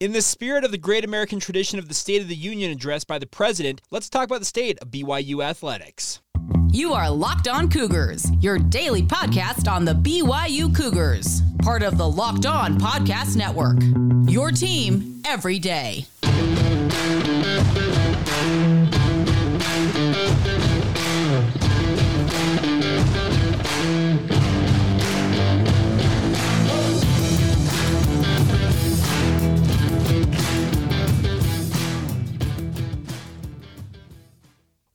In the spirit of the great American tradition of the State of the Union address by the President, let's talk about the state of BYU athletics. You are Locked On Cougars, your daily podcast on the BYU Cougars, part of the Locked On Podcast Network. Your team every day.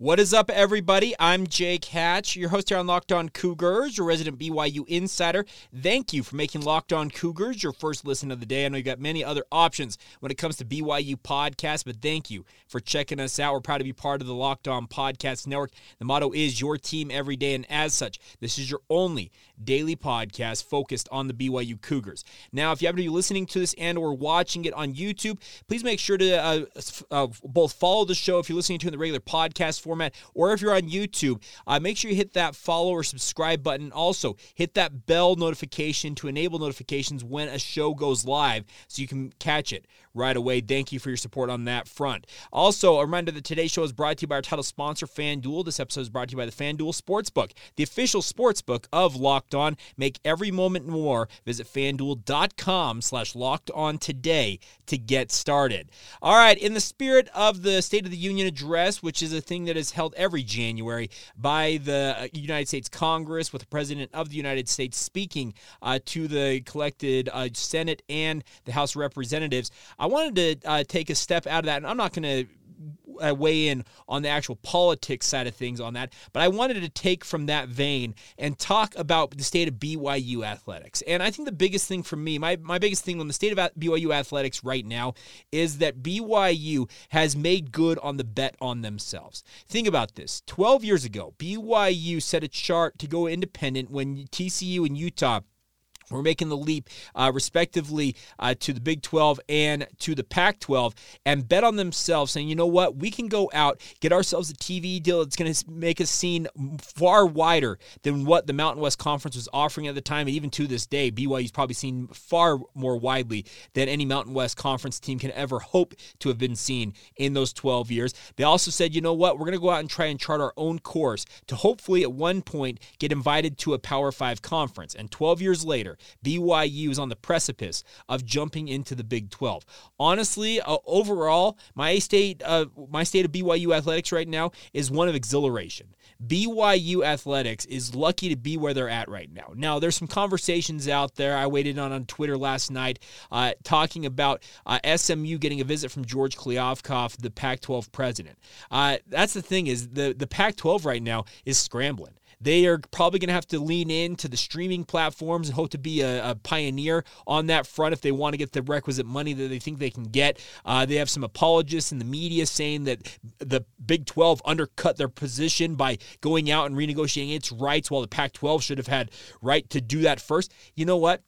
What is up, everybody? I'm Jake Hatch, your host here on Locked On Cougars, your resident BYU insider. Thank you for making Locked On Cougars your first listen of the day. I know you've got many other options when it comes to BYU podcasts, but thank you for checking us out. We're proud to be part of the Locked On Podcast Network. The motto is your team every day, and as such, this is your only daily podcast focused on the BYU Cougars. Now, if you happen to be listening to this and or watching it on YouTube, please make sure to uh, uh, both follow the show if you're listening to it in the regular podcast format, or if you're on YouTube, uh, make sure you hit that follow or subscribe button. Also, hit that bell notification to enable notifications when a show goes live so you can catch it right away. Thank you for your support on that front. Also, a reminder that today's show is brought to you by our title sponsor, FanDuel. This episode is brought to you by the FanDuel Sportsbook, the official sportsbook of Locked On. Make every moment more. Visit fanduel.com slash locked on today to get started. All right, in the spirit of the State of the Union address, which is a thing that is held every January by the uh, United States Congress with the President of the United States speaking uh, to the collected uh, Senate and the House of Representatives, I wanted to uh, take a step out of that, and I'm not going to uh, weigh in on the actual politics side of things on that, but I wanted to take from that vein and talk about the state of BYU athletics. And I think the biggest thing for me, my, my biggest thing on the state of BYU athletics right now is that BYU has made good on the bet on themselves. Think about this 12 years ago, BYU set a chart to go independent when TCU and Utah we're making the leap, uh, respectively, uh, to the Big 12 and to the Pac 12 and bet on themselves, saying, you know what, we can go out, get ourselves a TV deal that's going to make us seen far wider than what the Mountain West Conference was offering at the time. And even to this day, BYU's probably seen far more widely than any Mountain West Conference team can ever hope to have been seen in those 12 years. They also said, you know what, we're going to go out and try and chart our own course to hopefully at one point get invited to a Power Five conference. And 12 years later, BYU is on the precipice of jumping into the Big 12. Honestly, uh, overall, my state, uh, my state of BYU athletics right now is one of exhilaration. BYU athletics is lucky to be where they're at right now. Now, there's some conversations out there. I waited on on Twitter last night uh, talking about uh, SMU getting a visit from George Kliavkoff, the Pac-12 president. Uh, that's the thing is the the Pac-12 right now is scrambling. They are probably going to have to lean into the streaming platforms and hope to be a, a, pioneer on that front if they want to get the requisite money that they think they can get. Uh, they have some apologists in the media saying that the Big 12 undercut their position by going out and renegotiating its rights while the Pac 12 should have had right to do that first. You know what?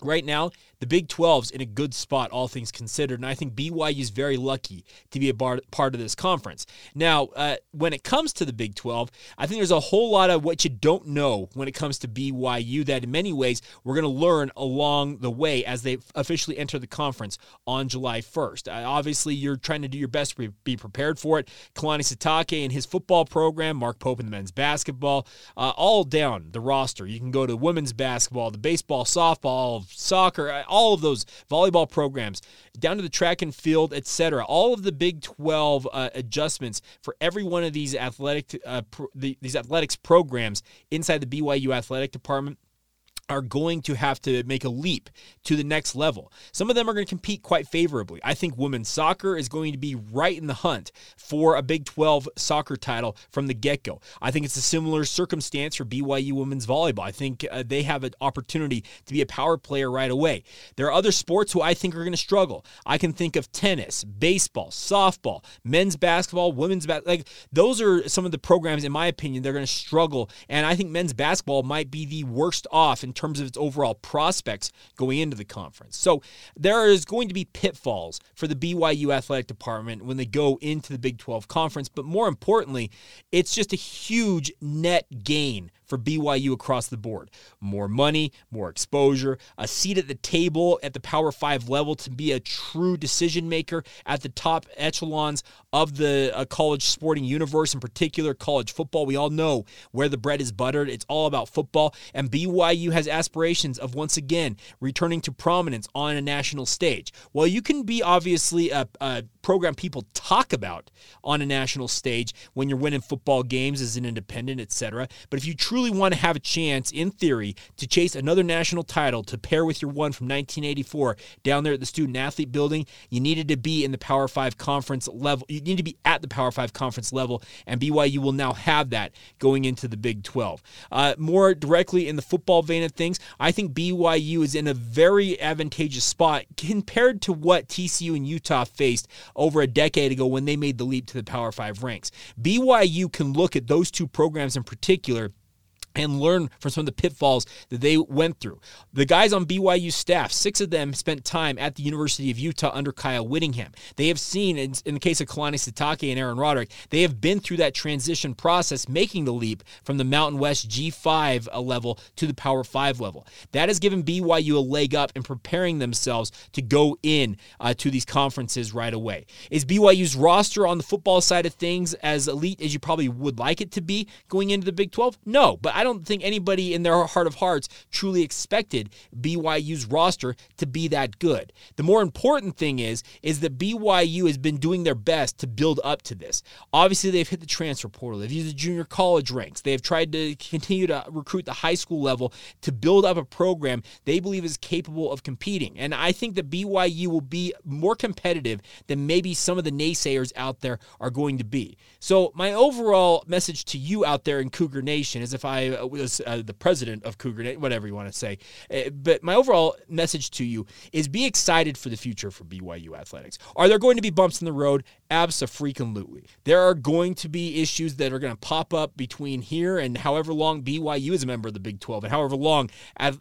Right now, the Big 12's in a good spot, all things considered, and I think BYU is very lucky to be a bar, part of this conference. Now, uh, when it comes to the Big 12, I think there's a whole lot of what you don't know when it comes to BYU that in many ways we're going to learn along the way as they officially enter the conference on July 1st. Uh, obviously, you're trying to do your best to be prepared for it. Kalani Sitake and his football program, Mark Pope and the men's basketball, uh, all down the roster. You can go to women's basketball, the baseball, softball, soccer all of those volleyball programs, down to the track and field, etc. All of the Big 12 uh, adjustments for every one of these athletic uh, pro- the, these athletics programs inside the BYU athletic department are going to have to make a leap to the next level. Some of them are going to compete quite favorably. I think women's soccer is going to be right in the hunt for a Big 12 soccer title from the get go. I think it's a similar circumstance for BYU women's volleyball. I think uh, they have an opportunity to be a power player right away. There are other sports who I think are going to struggle. I can think of tennis, baseball, softball, men's basketball, women's basketball. Like those are some of the programs, in my opinion, they're going to struggle. And I think men's basketball might be the worst off in terms of its overall prospects going into the conference. So there is going to be pitfalls for the BYU athletic department when they go into the Big 12 conference, but more importantly, it's just a huge net gain for BYU across the board. More money, more exposure, a seat at the table at the Power Five level to be a true decision maker at the top echelons of the uh, college sporting universe, in particular college football. We all know where the bread is buttered. It's all about football. And BYU has aspirations of once again returning to prominence on a national stage. Well, you can be obviously a, a program people talk about on a national stage when you're winning football games as an independent, etc. But if you truly want to have a chance, in theory, to chase another national title to pair with your one from 1984 down there at the student athlete building, you needed to be in the Power Five conference level. You need to be at the Power Five conference level, and BYU will now have that going into the Big 12. Uh, more directly in the football vein of things, I think BYU is in a very advantageous spot compared to what TCU and Utah faced over a decade ago when they made the leap to the Power Five ranks. BYU can look at those two programs in particular and learn from some of the pitfalls that they went through. The guys on BYU staff, six of them spent time at the University of Utah under Kyle Whittingham. They have seen, in, in the case of Kalani Sitake and Aaron Roderick, they have been through that transition process, making the leap from the Mountain West G5 level to the Power 5 level. That has given BYU a leg up in preparing themselves to go in uh, to these conferences right away. Is BYU's roster on the football side of things as elite as you probably would like it to be going into the Big 12? No, but I don't think anybody in their heart of hearts truly expected BYU's roster to be that good. The more important thing is is that BYU has been doing their best to build up to this. Obviously, they've hit the transfer portal. They've used the junior college ranks. They have tried to continue to recruit the high school level to build up a program they believe is capable of competing. And I think that BYU will be more competitive than maybe some of the naysayers out there are going to be. So, my overall message to you out there in Cougar Nation is if I uh, was uh, the president of Cougar, whatever you want to say. Uh, but my overall message to you is be excited for the future for BYU athletics. Are there going to be bumps in the road? Absolutely. There are going to be issues that are going to pop up between here and however long BYU is a member of the Big 12 and however long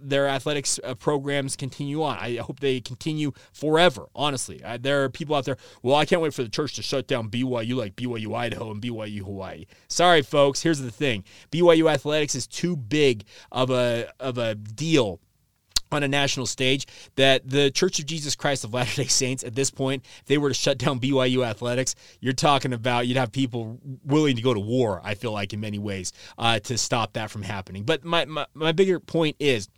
their athletics uh, programs continue on. I hope they continue forever, honestly. Uh, there are people out there, well, I can't wait for the church to shut down BYU like BYU Idaho and BYU Hawaii. Sorry, folks. Here's the thing BYU athletics is too big of a, of a deal on a national stage that the Church of Jesus Christ of Latter day Saints, at this point, if they were to shut down BYU athletics, you're talking about you'd have people willing to go to war, I feel like, in many ways, uh, to stop that from happening. But my, my, my bigger point is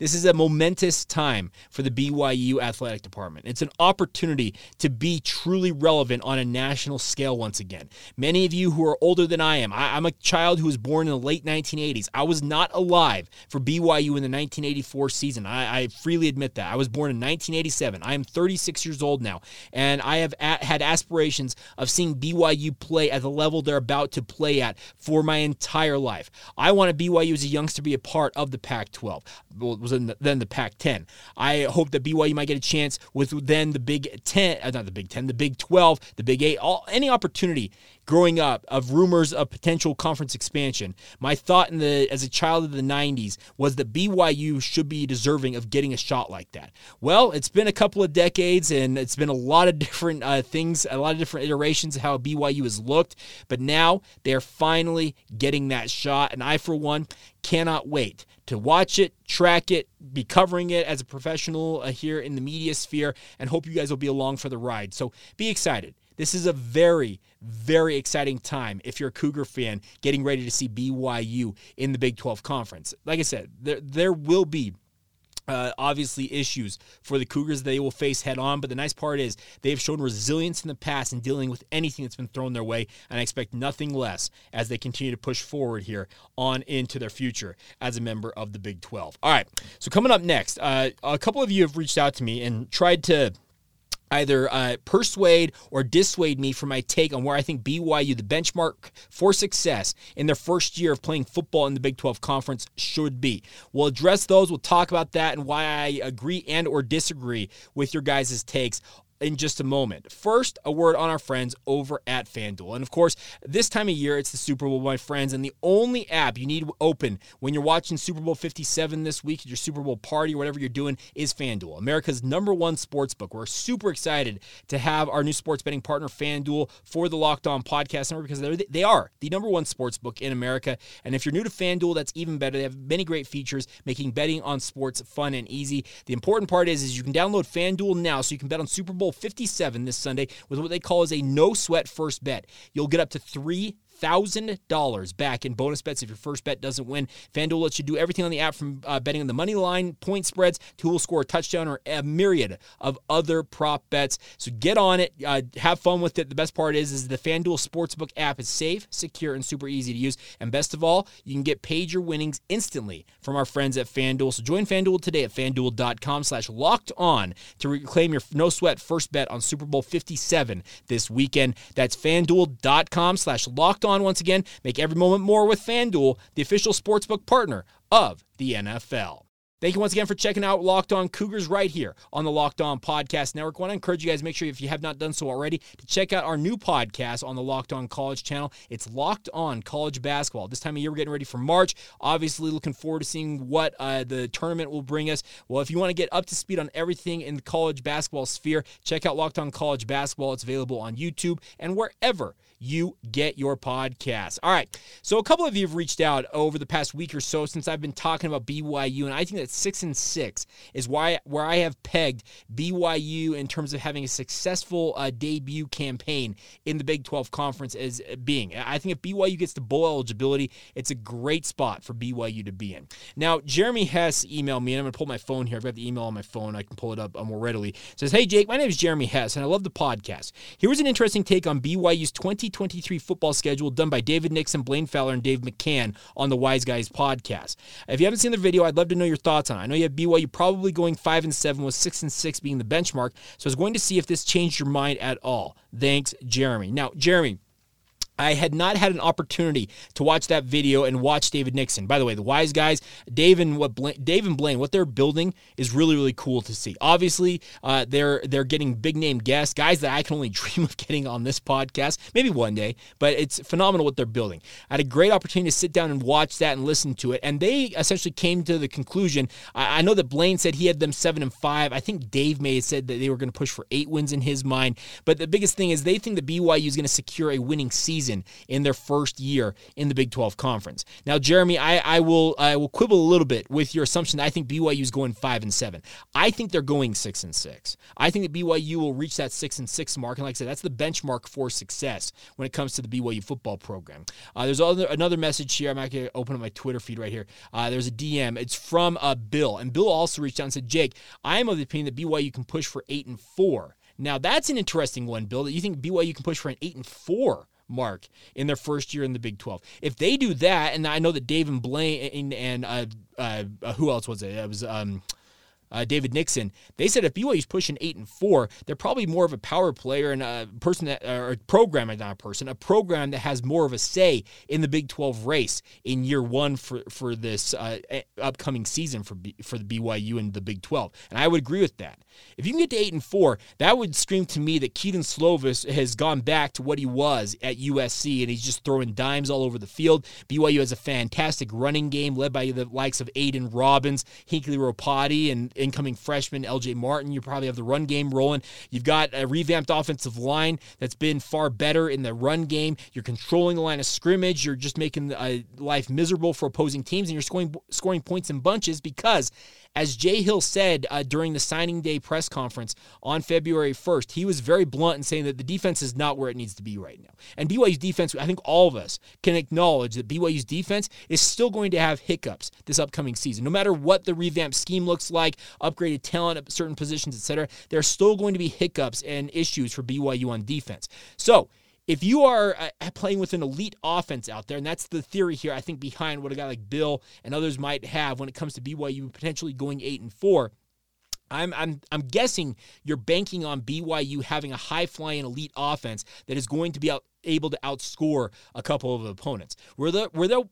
this is a momentous time for the BYU athletic department. It's an opportunity to be truly relevant on a national scale once again. Many of you who are older than I am, I, am a child who was born in the late 1980s. I was not alive for BYU in the 1984 season. I, I freely admit that. I was born in 1987. I am 36 years old now, and I have had aspirations of seeing BYU play at the level they're about to play at for my entire life. I wanted BYU as a youngster to be a part of the Pac 12. Well, was in the, then the Pac-10. I hope that BYU might get a chance with then the Big Ten, uh, not the Big Ten, the Big 12, the Big Eight, all any opportunity growing up of rumors of potential conference expansion. My thought in the as a child of the 90s was that BYU should be deserving of getting a shot like that. Well, it's been a couple of decades and it's been a lot of different uh, things, a lot of different iterations of how BYU has looked, but now they're finally getting that shot and I for one cannot wait to watch it, track it, be covering it as a professional uh, here in the media sphere, and hope you guys will be along for the ride. So be excited. This is a very, very exciting time if you're a Cougar fan getting ready to see BYU in the Big 12 Conference. Like I said, there, there will be uh, obviously issues for the Cougars they will face head on. But the nice part is they've shown resilience in the past in dealing with anything that's been thrown their way, and I expect nothing less as they continue to push forward here on into their future as a member of the Big 12. All right, so coming up next, uh, a couple of you have reached out to me and tried to either uh, persuade or dissuade me from my take on where I think BYU, the benchmark for success in their first year of playing football in the Big 12 Conference, should be. We'll address those. We'll talk about that and why I agree and or disagree with your guys' takes in just a moment. First, a word on our friends over at FanDuel. And of course, this time of year, it's the Super Bowl, my friends, and the only app you need to open when you're watching Super Bowl 57 this week, your Super Bowl party or whatever you're doing, is FanDuel, America's number one sports book. We're super excited to have our new sports betting partner, FanDuel, for the Locked On Podcast Network because they're, they are the number one sports book in America. And if you're new to FanDuel, that's even better. They have many great features, making betting on sports fun and easy. The important part is, is you can download FanDuel now so you can bet on Super Bowl 57 this Sunday with what they call as a no sweat first bet. You'll get up to three $1,000 back in bonus bets if your first bet doesn't win. FanDuel lets you do everything on the app from uh, betting on the money line, point spreads, to who will score a touchdown, or a myriad of other prop bets. So get on it, uh, have fun with it. The best part is, is the FanDuel Sportsbook app is safe, secure, and super easy to use. And best of all, you can get paid your winnings instantly from our friends at FanDuel. So join FanDuel today at FanDuel.com slash locked on to reclaim your no sweat first bet on Super Bowl 57 this weekend. That's FanDuel.com slash locked on on once again. Make every moment more with FanDuel, the official sportsbook partner of the NFL. Thank you once again for checking out Locked On Cougars right here on the Locked On Podcast Network. I want to encourage you guys, to make sure if you have not done so already, to check out our new podcast on the Locked On College channel. It's Locked On College Basketball. This time of year, we're getting ready for March. Obviously, looking forward to seeing what uh, the tournament will bring us. Well, if you want to get up to speed on everything in the college basketball sphere, check out Locked On College Basketball. It's available on YouTube and wherever you get your podcast. All right. So a couple of you have reached out over the past week or so since I've been talking about BYU, and I think that six and six is why where I have pegged BYU in terms of having a successful uh, debut campaign in the Big 12 Conference as being. I think if BYU gets to bowl eligibility, it's a great spot for BYU to be in. Now, Jeremy Hess emailed me, and I'm going to pull my phone here. I've got the email on my phone. I can pull it up more readily. It says, Hey, Jake, my name is Jeremy Hess, and I love the podcast. Here was an interesting take on BYU's 2023 football schedule done by David Nixon, Blaine Fowler, and Dave McCann on the Wise Guys podcast. If you haven't seen the video, I'd love to know your thoughts on it. I know you have BYU probably going 5 and 7 with 6 and 6 being the benchmark, so I was going to see if this changed your mind at all. Thanks, Jeremy. Now, Jeremy, I had not had an opportunity to watch that video and watch David Nixon. By the way, the wise guys, Dave and what Blaine, Dave and Blaine, what they're building is really really cool to see. Obviously, uh, they're they're getting big name guests, guys that I can only dream of getting on this podcast, maybe one day. But it's phenomenal what they're building. I had a great opportunity to sit down and watch that and listen to it, and they essentially came to the conclusion. I, I know that Blaine said he had them seven and five. I think Dave may have said that they were going to push for eight wins in his mind. But the biggest thing is they think that BYU is going to secure a winning season season in their first year in the Big 12 Conference. Now, Jeremy, I, I will I will quibble a little bit with your assumption that I think BYU is going five and seven. I think they're going six and six. I think that BYU will reach that six and six mark, and like I said, that's the benchmark for success when it comes to the BYU football program. Uh, there's other, another message here. I'm not going to open up my Twitter feed right here. Uh, there's a DM. It's from uh, Bill, and Bill also reached out and said, Jake, I am of the opinion that BYU can push for eight and four. Now that's an interesting one, Bill. That you think BYU can push for an eight and four mark in their first year in the Big 12. If they do that, and I know that Dave and Blaine and, and uh, uh, who else was it? It was um, uh, David Nixon, they said if BYU's pushing eight and four, they're probably more of a power player and a person that, or a program, not a person, a program that has more of a say in the Big 12 race in year one for for this uh, upcoming season for B, for the BYU and the Big 12. And I would agree with that. If you can get to eight and four, that would scream to me that Kedon Slovis has gone back to what he was at USC, and he's just throwing dimes all over the field. BYU has a fantastic running game led by the likes of Aidan Robbins, Hinckley Ropati, and incoming freshman LJ Martin. You probably have the run game rolling. You've got a revamped offensive line that's been far better in the run game. You're controlling the line of scrimmage. You're just making uh, life miserable for opposing teams, and you're scoring scoring points in bunches because as Jay Hill said uh, during the signing day press conference on February 1st, he was very blunt in saying that the defense is not where it needs to be right now. And BYU's defense, I think all of us can acknowledge that BYU's defense is still going to have hiccups this upcoming season. No matter what the revamped scheme looks like, upgraded talent at certain positions, etc., there are still going to be hiccups and issues for BYU on defense. So, if you are uh, playing with an elite offense out there, and that's the theory here, I think behind what a guy like Bill and others might have when it comes to BYU potentially going eight and four. I'm, I'm, I'm guessing you're banking on BYU having a high flying elite offense that is going to be out, able to outscore a couple of opponents. Were there were there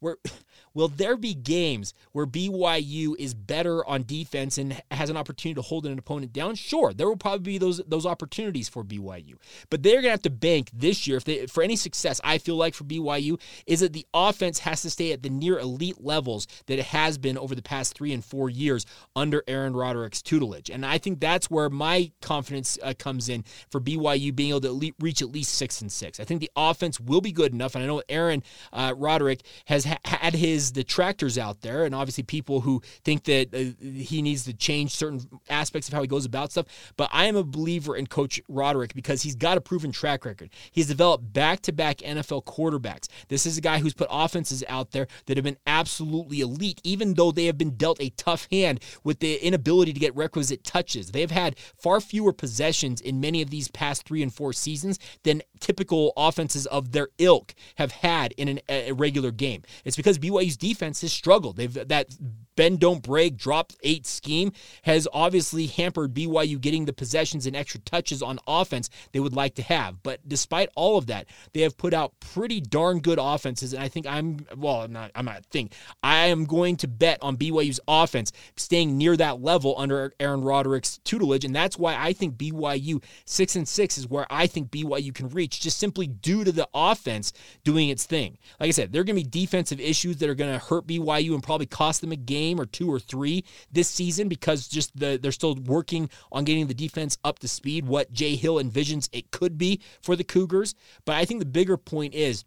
were will there be games where BYU is better on defense and has an opportunity to hold an opponent down? Sure, there will probably be those those opportunities for BYU. But they're going to have to bank this year if they for any success I feel like for BYU is that the offense has to stay at the near elite levels that it has been over the past 3 and 4 years under Aaron Roderick's tutelage. And I think that's where my confidence uh, comes in for BYU being able to reach at least 6 and 6. I think the offense will be good enough and I know Aaron uh, Roderick has ha- had his detractors out there and obviously people who think that uh, he needs to change certain aspects of how he goes about stuff, but I am a believer in coach Roderick because he's got a proven track record. He's developed back-to-back NFL quarterbacks. This is a guy who's put offenses out there that have been absolutely elite even though they have been dealt a tough hand with the inability to get requisite touches. They've had far fewer possessions in many of these past 3 and 4 seasons than typical offenses of their ilk have had in an, a regular game. It's because BYU's defense has struggled. They've that bend don't break, drop eight scheme has obviously hampered BYU getting the possessions and extra touches on offense they would like to have. But despite all of that, they have put out pretty darn good offenses. And I think I'm well, I'm not I'm not think I am going to bet on BYU's offense staying near that level under Aaron Roderick's tutelage. And that's why I think BYU six and six is where I think BYU can reach, just simply due to the offense doing its thing. Like I said, there are gonna be defensive issues that are gonna hurt BYU and probably cost them a game game or two or three this season because just the they're still working on getting the defense up to speed, what Jay Hill envisions it could be for the Cougars. But I think the bigger point is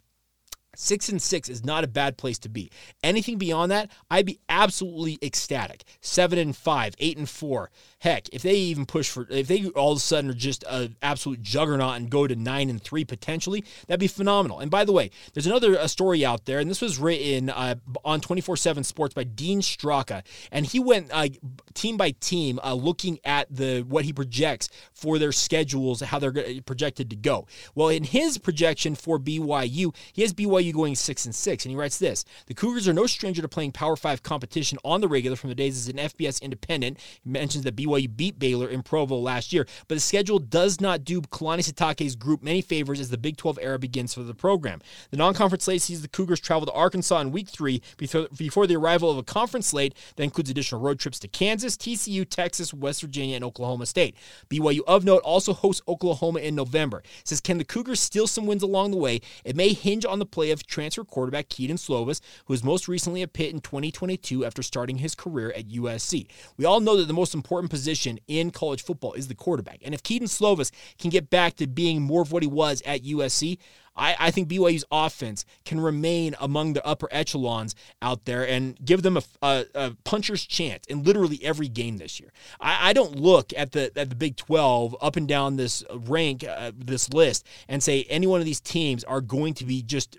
Six and six is not a bad place to be. Anything beyond that, I'd be absolutely ecstatic. Seven and five, eight and four, Heck, if they even push for, if they all of a sudden are just an absolute juggernaut and go to nine and three potentially, that'd be phenomenal. And by the way, there's another a story out there, and this was written uh, on 24 7 Sports by Dean Straka. And he went uh, team by team uh, looking at the what he projects for their schedules, how they're projected to go. Well, in his projection for BYU, he has BYU going six and six. And he writes this The Cougars are no stranger to playing Power Five competition on the regular from the days as an FBS independent. He mentions that BYU beat Baylor in Provo last year. But the schedule does not do Kalani Sitake's group many favors as the Big 12 era begins for the program. The non conference slate sees the Cougars travel to Arkansas in week three before the arrival of a conference slate that includes additional road trips to Kansas, TCU, Texas, West Virginia, and Oklahoma State. BYU of note also hosts Oklahoma in November. It says, can the Cougars steal some wins along the way? It may hinge on the play of transfer quarterback Kedon Slovis, who was most recently a Pitt in 2022 after starting his career at USC. We all know that the most important position in college football is the quarterback. And if Kedon Slovis can get back to being more of what he was at USC, I, I, think BYU's offense can remain among the upper echelons out there and give them a, a, a puncher's chance in literally every game this year. I, I, don't look at the at the Big 12 up and down this rank, uh, this list, and say any one of these teams are going to be just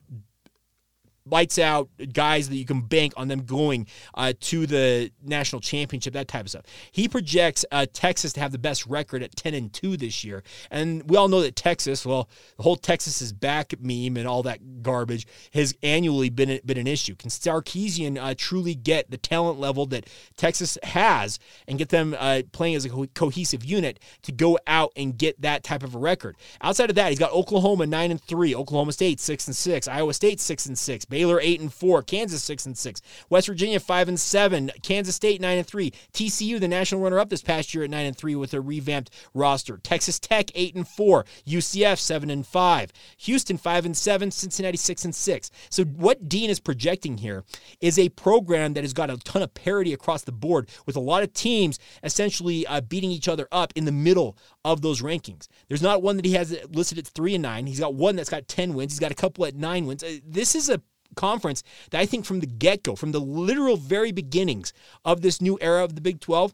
lights out guys that you can bank on them going uh, to the national championship, that type of stuff. He projects uh, Texas to have the best record at 10 and 2 this year. And we all know that Texas, well, the whole Texas is back meme and all that garbage has annually been, been an issue. Can Sarkisian uh, truly get the talent level that Texas has and get them uh, playing as a co- cohesive unit to go out and get that type of a record? Outside of that, he's got Oklahoma 9 and 3, Oklahoma State 6 and 6, Iowa State 6 and 6, Baylor 8 and 4, Kansas 6 and 6, West Virginia 5 and 7, Kansas State 9 and 3, TCU the national runner up this past year at 9 and 3 with a revamped roster, Texas Tech 8 and 4, UCF 7 and 5, Houston 5 and 7, Cincinnati 6 and 6. So what Dean is projecting here is a program that has got a ton of parity across the board with a lot of teams essentially uh, beating each other up in the middle of those rankings. There's not one that he has listed at 3 and 9. He's got one that's got 10 wins. He's got a couple at 9 wins. Uh, this is a conference that I think from the get go, from the literal very beginnings of this new era of the Big 12,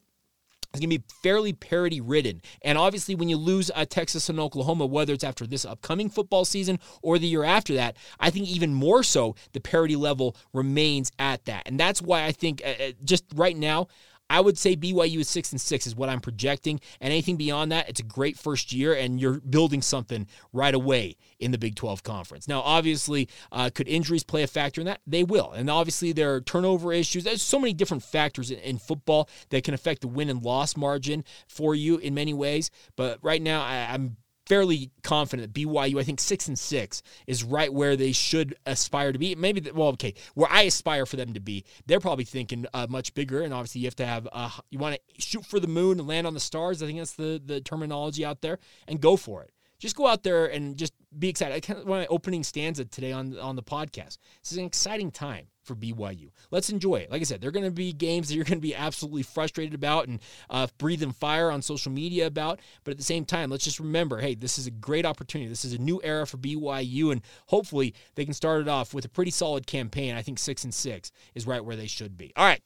is going to be fairly parity ridden. And obviously, when you lose uh, Texas and Oklahoma, whether it's after this upcoming football season or the year after that, I think even more so the parity level remains at that. And that's why I think uh just right now, I would say BYU is six and six is what I'm projecting, and anything beyond that, it's a great first year, and you're building something right away in the Big 12 conference. Now, obviously, uh, could injuries play a factor in that? They will, and obviously there are turnover issues. There's so many different factors in, in football that can affect the win and loss margin for you in many ways. But right now, I, I'm fairly confident that BYU, I think six and six, is right where they should aspire to be. Maybe, the, well, okay, where I aspire for them to be. They're probably thinking uh, much bigger, and obviously you have to have uh, you want to shoot for the moon and land on the stars. I think that's the the terminology out there, and go for it just go out there and just be excited. I kind of my opening stanza today on on the podcast. This is an exciting time for BYU. Let's enjoy it. Like I said, there are going to be games that you're going to be absolutely frustrated about and uh, breathing fire on social media about. But at the same time, let's just remember, hey, this is a great opportunity. This is a new era for BYU, and hopefully they can start it off with a pretty solid campaign. I think six and six is right where they should be. All right.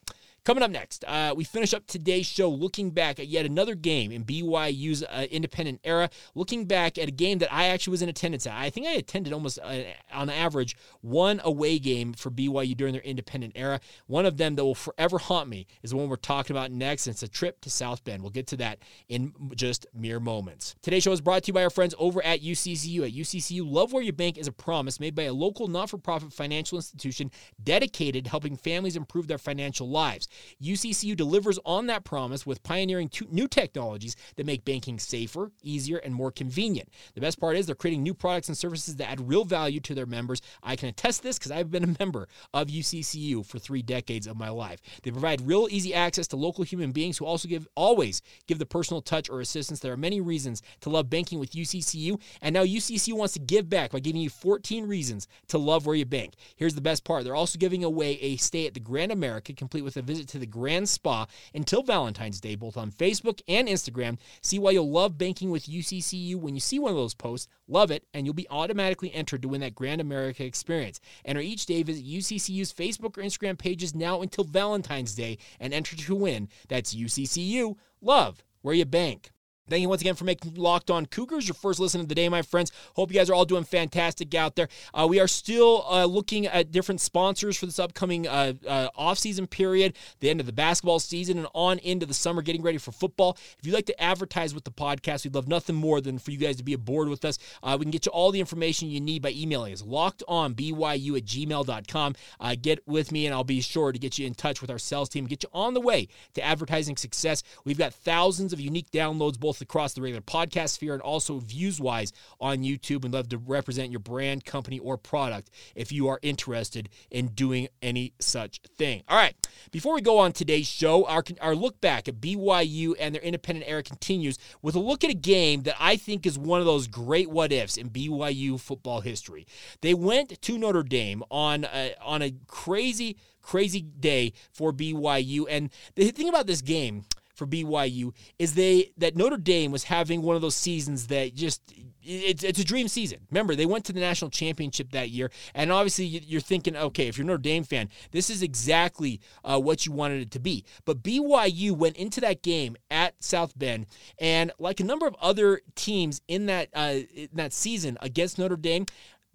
Coming up next, uh, we finish up today's show looking back at yet another game in BYU's uh, independent era, looking back at a game that I actually was in attendance at. I think I attended almost uh, on average one away game for BYU during their independent era. One of them that will forever haunt me is the one we're talking about next, and it's a trip to South Bend. We'll get to that in just mere moments. Today's show is brought to you by our friends over at UCCU. At UCCU, Love Where You Bank is a promise made by a local not for profit financial institution dedicated to helping families improve their financial lives. UCCU delivers on that promise with pioneering new technologies that make banking safer, easier, and more convenient. The best part is they're creating new products and services that add real value to their members. I can attest this because I've been a member of UCCU for three decades of my life. They provide real easy access to local human beings who also give always give the personal touch or assistance. There are many reasons to love banking with UCCU, and now UCCU wants to give back by giving you 14 reasons to love where you bank. Here's the best part: they're also giving away a stay at the Grand America, complete with a visit to the Grand Spa until Valentine's Day, both on Facebook and Instagram. See why you'll love banking with UCCU when you see one of those posts. Love it, and you'll be automatically entered to win that Grand America experience. Enter each day, visit UCCU's Facebook or Instagram pages now until Valentine's Day and enter to win. That's UCCU. Love where you bank. Thank you once again for making Locked On Cougars your first listen of the day, my friends. Hope you guys are all doing fantastic out there. Uh, we are still uh, looking at different sponsors for this upcoming uh, uh, off-season period, the end of the basketball season, and on into the summer, getting ready for football. If you'd like to advertise with the podcast, we'd love nothing more than for you guys to be aboard with us. Uh, we can get you all the information you need by emailing us, lockedonbyu at gmail.com. Uh, get with me, and I'll be sure to get you in touch with our sales team, get you on the way to advertising success. We've got thousands of unique downloads, both both across the regular podcast sphere and also views wise on YouTube and love to represent your brand, company, or product if you are interested in doing any such thing. All right, before we go on today's show, our, our look back at BYU and their independent era continues with a look at a game that I think is one of those great what ifs in BYU football history. They went to Notre Dame on a, on a crazy, crazy day for BYU. And the thing about this game, for BYU is they that Notre Dame was having one of those seasons that just it's, it's a dream season. Remember, they went to the national championship that year, and obviously you're thinking, okay, if you're a Notre Dame fan, this is exactly uh, what you wanted it to be. But BYU went into that game at South Bend, and like a number of other teams in that uh, in that season against Notre Dame,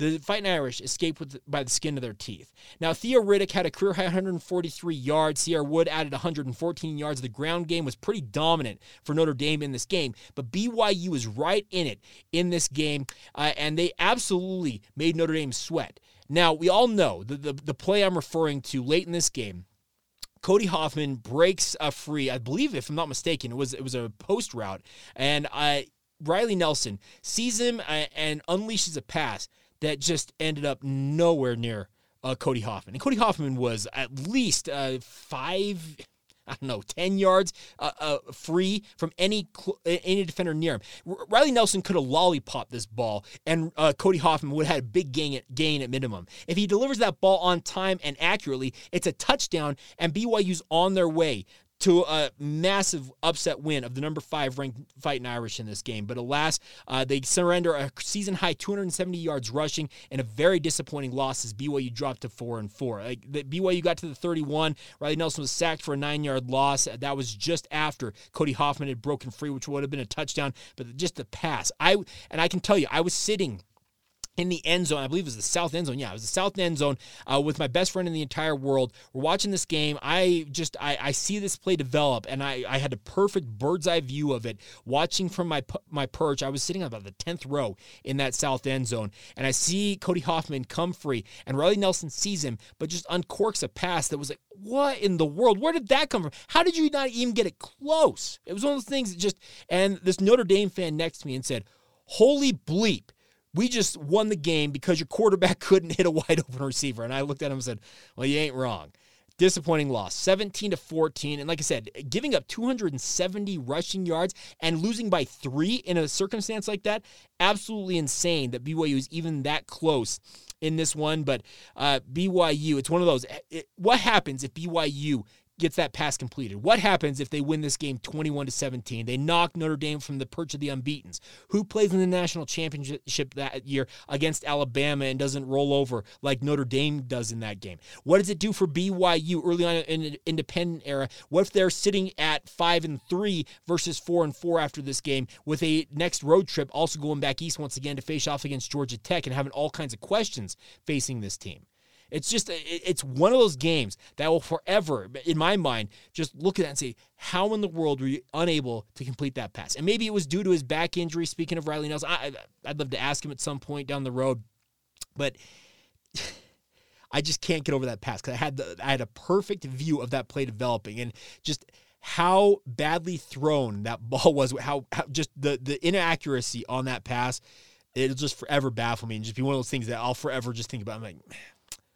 the Fighting Irish escaped with, by the skin of their teeth. Now, Theo Riddick had a career high 143 yards. Cierre Wood added 114 yards. The ground game was pretty dominant for Notre Dame in this game, but BYU was right in it in this game, uh, and they absolutely made Notre Dame sweat. Now, we all know the, the, the play I'm referring to late in this game. Cody Hoffman breaks a free. I believe, if I'm not mistaken, it was it was a post route, and uh, Riley Nelson sees him uh, and unleashes a pass that just ended up nowhere near uh, Cody Hoffman. And Cody Hoffman was at least uh, five. I don't know, 10 yards uh, uh, free from any any defender near him. R- Riley Nelson could have lollipopped this ball, and uh, Cody Hoffman would have had a big gain at, gain at minimum. If he delivers that ball on time and accurately, it's a touchdown, and BYU's on their way to a massive upset win of the number five ranked Fighting Irish in this game. But alas, uh, they surrender a season high 270 yards rushing and a very disappointing loss as BYU dropped to four and four. Like, the, BYU got to the 31. Riley Nelson was sacked for a nine yard loss. That was just after Cody Hoffman had broken free, which would have been a touchdown. But just the pass, I and I can tell you, I was sitting in the end zone. I believe it was the south end zone. Yeah, it was the south end zone uh, with my best friend in the entire world. We're watching this game. I just I, I see this play develop, and I, I had a perfect bird's eye view of it. Watching from my my perch, I was sitting about the tenth row in that south end zone, and I see Cody Hoffman come free, and Riley Nelson sees him, but just uncorks a pass that was like, what in the world? Where did that come from? How did you not even get it close? It was one of those things that just. And this Notre Dame fan next to me and said holy bleep. We just won the game because your quarterback couldn't hit a wide open receiver. And I looked at him and said, Well, you ain't wrong. Disappointing loss, 17 to 14. And like I said, giving up 270 rushing yards and losing by three in a circumstance like that, absolutely insane that BYU is even that close in this one. But uh, BYU, it's one of those. It, what happens if BYU gets that pass completed. What happens if they win this game 21 to 17? They knock Notre Dame from the perch of the unbeatens. Who plays in the national championship that year against Alabama and doesn't roll over like Notre Dame does in that game? What does it do for BYU early on in the independent era? What if they're sitting at 5 and 3 versus 4 and 4 after this game with a next road trip also going back east once again to face off against Georgia Tech and having all kinds of questions facing this team? It's just it's one of those games that will forever, in my mind, just look at that and say, how in the world were you unable to complete that pass? And maybe it was due to his back injury. Speaking of Riley Nelson, I, I'd love to ask him at some point down the road, but. I just can't get over that pass because I had the, I had a perfect view of that play developing and just how badly thrown that ball was, how, how just the the inaccuracy on that pass, it'll just forever baffle me and just be one of those things that I'll forever just think about. I'm like,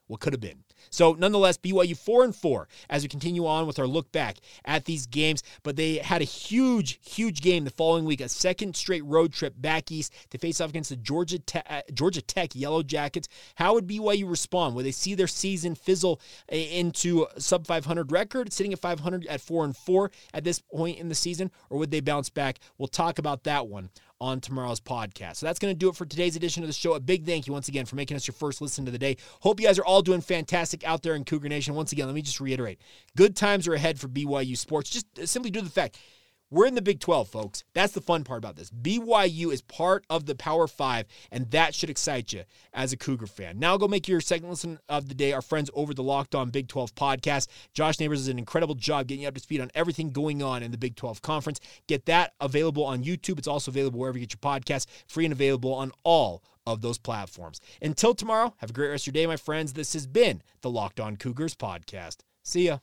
what could have been. So, nonetheless, BYU 4 and 4 as we continue on with our look back at these games. But they had a huge, huge game the following week, a second straight road trip back east to face off against the Georgia, Te- uh, Georgia Tech Yellow Jackets. How would BYU respond? Would they see their season fizzle uh, into sub 500 record, sitting at 500 at 4 and 4 at this point in the season, or would they bounce back? We'll talk about that one on tomorrow's podcast. So that's going to do it for today's edition of the show. A big thank you once again for making us your first listen to the day. Hope you guys are all doing fantastic out there in Cougar Nation. Once again, let me just reiterate good times are ahead for BYU sports. Just simply due to the fact we're in the Big 12, folks. That's the fun part about this. BYU is part of the Power Five, and that should excite you as a Cougar fan. Now go make your second listen of the day. Our friends over the Locked On Big 12 podcast. Josh Neighbors does an incredible job getting you up to speed on everything going on in the Big 12 conference. Get that available on YouTube. It's also available wherever you get your podcasts, free and available on all of those platforms. Until tomorrow, have a great rest of your day, my friends. This has been the Locked On Cougars podcast. See ya.